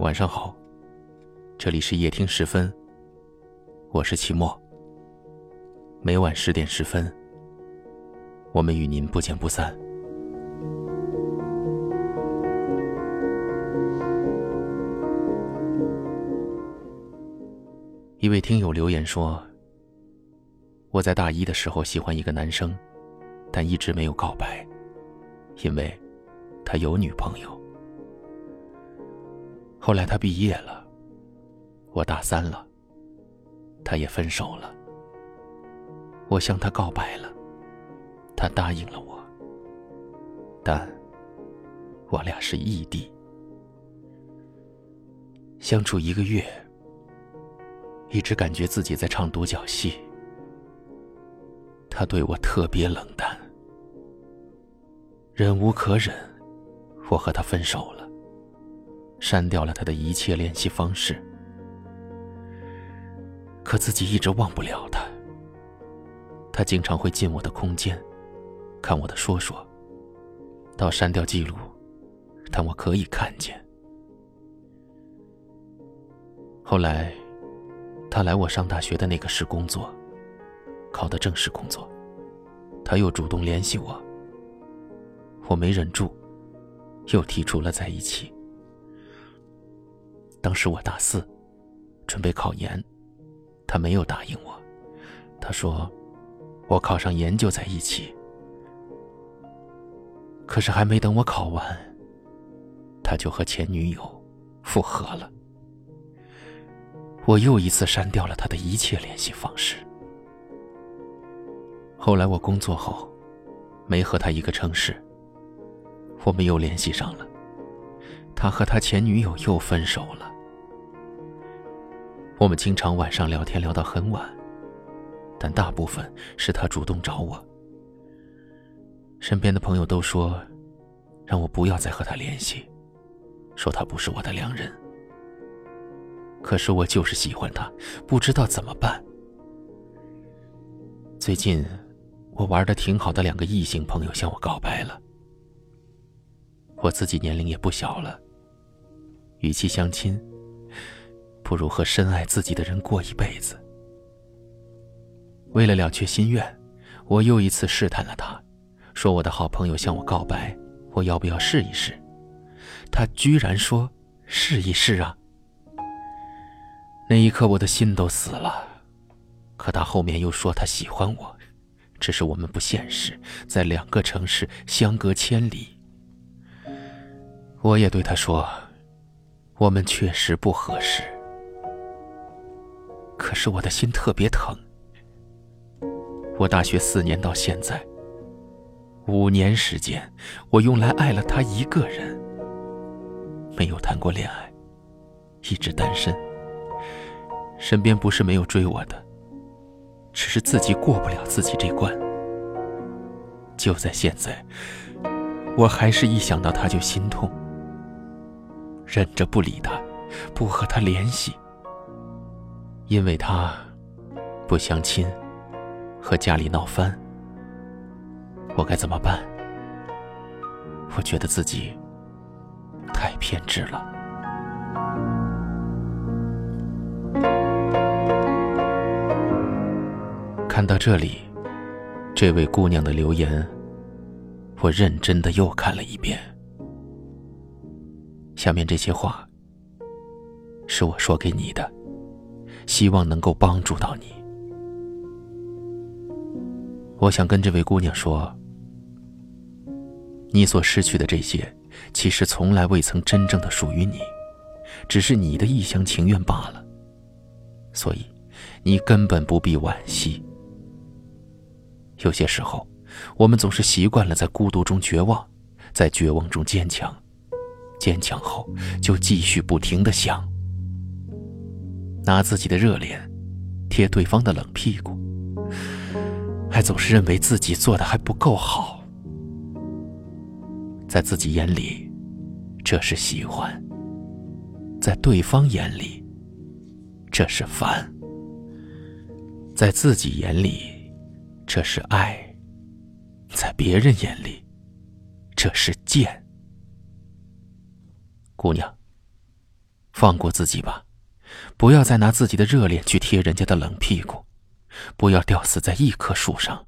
晚上好，这里是夜听时分，我是齐墨。每晚十点十分，我们与您不见不散。一位听友留言说：“我在大一的时候喜欢一个男生，但一直没有告白，因为他有女朋友。后来他毕业了，我大三了，他也分手了。我向他告白了，他答应了我，但我俩是异地，相处一个月。”一直感觉自己在唱独角戏。他对我特别冷淡，忍无可忍，我和他分手了，删掉了他的一切联系方式。可自己一直忘不了他。他经常会进我的空间，看我的说说，到删掉记录，但我可以看见。后来。他来我上大学的那个市工作，考的正式工作。他又主动联系我，我没忍住，又提出了在一起。当时我大四，准备考研，他没有答应我，他说我考上研就在一起。可是还没等我考完，他就和前女友复合了。我又一次删掉了他的一切联系方式。后来我工作后，没和他一个城市。我们又联系上了，他和他前女友又分手了。我们经常晚上聊天聊到很晚，但大部分是他主动找我。身边的朋友都说，让我不要再和他联系，说他不是我的良人。可是我就是喜欢他，不知道怎么办。最近，我玩的挺好的两个异性朋友向我告白了。我自己年龄也不小了，与其相亲，不如和深爱自己的人过一辈子。为了了却心愿，我又一次试探了他，说我的好朋友向我告白，我要不要试一试？他居然说：“试一试啊！”那一刻，我的心都死了。可他后面又说他喜欢我，只是我们不现实，在两个城市相隔千里。我也对他说，我们确实不合适。可是我的心特别疼。我大学四年到现在，五年时间，我用来爱了他一个人，没有谈过恋爱，一直单身。身边不是没有追我的，只是自己过不了自己这关。就在现在，我还是一想到他就心痛，忍着不理他，不和他联系，因为他不相亲，和家里闹翻。我该怎么办？我觉得自己太偏执了。看到这里，这位姑娘的留言，我认真的又看了一遍。下面这些话，是我说给你的，希望能够帮助到你。我想跟这位姑娘说，你所失去的这些，其实从来未曾真正的属于你，只是你的一厢情愿罢了。所以，你根本不必惋惜。有些时候，我们总是习惯了在孤独中绝望，在绝望中坚强，坚强后就继续不停的想，拿自己的热脸贴对方的冷屁股，还总是认为自己做的还不够好，在自己眼里，这是喜欢；在对方眼里，这是烦；在自己眼里。这是爱，在别人眼里，这是贱。姑娘，放过自己吧，不要再拿自己的热脸去贴人家的冷屁股，不要吊死在一棵树上。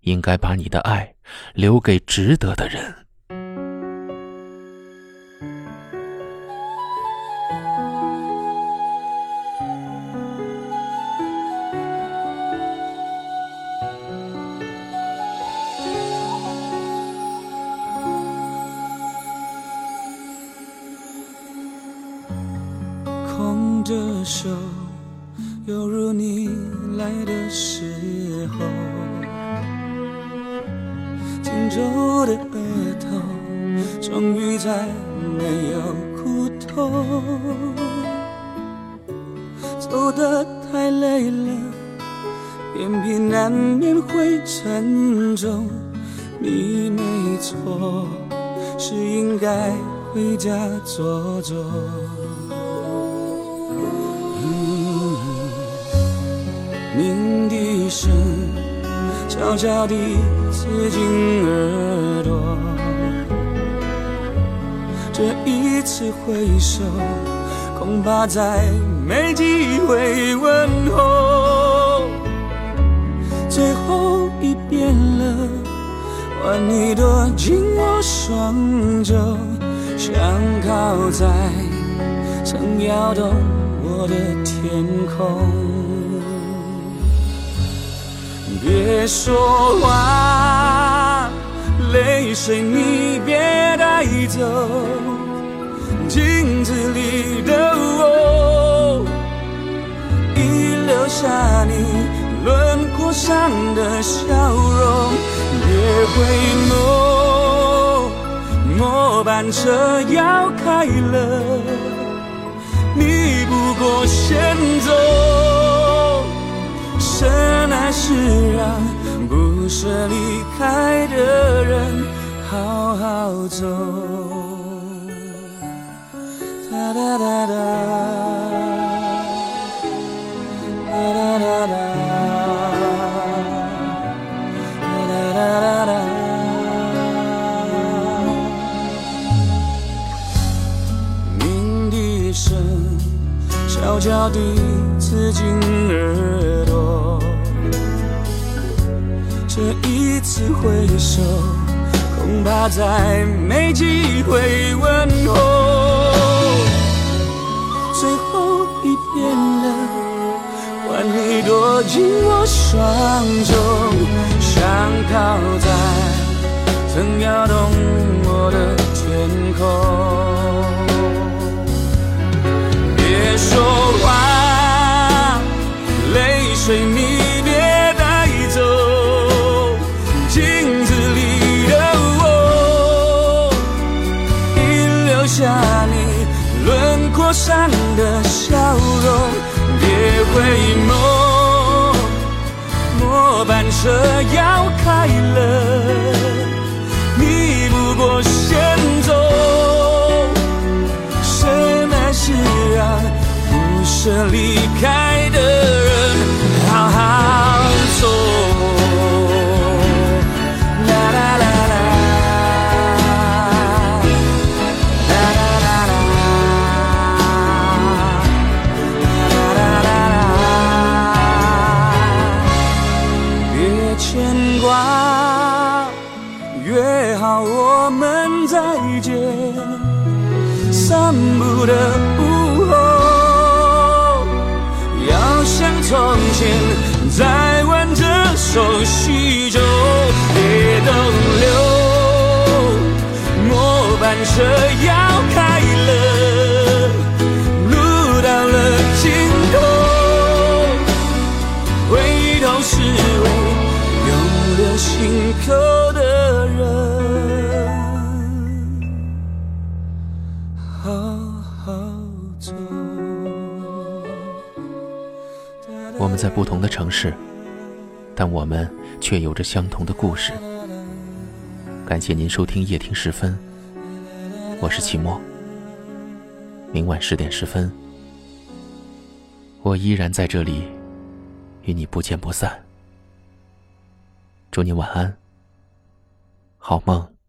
应该把你的爱留给值得的人。犹如你来的时候。紧皱的额头，终于再没有苦痛。走得太累了，眼皮难免会沉重。你没错，是应该回家坐坐。鸣笛声悄悄地刺进耳朵，这一次挥手，恐怕再没机会问候。最后一遍了，换你躲进我双肘，想靠在曾摇动我的天空。别说话，泪水你别带走。镜子里的我，已留下你轮廓上的笑容。别回眸，末班车要开了，你不过先走。真爱是让不舍离开的人好好走。哒哒哒哒，哒哒哒哒，哒哒哒哒。鸣笛声悄悄地刺进耳朵。这一次挥手，恐怕再没机会问候。最后一遍了，换你躲进我双手，想靠在曾摇动我的天空。上的笑容，别回眸，末班车要开了，你不过先走，深爱是让不舍离手叙旧，别逗留。末班车要开了，路到了尽头，回头是为永留心口的人。我们在不同的城市，但我们却有着相同的故事。感谢您收听夜听时分，我是齐墨。明晚十点十分，我依然在这里，与你不见不散。祝你晚安，好梦。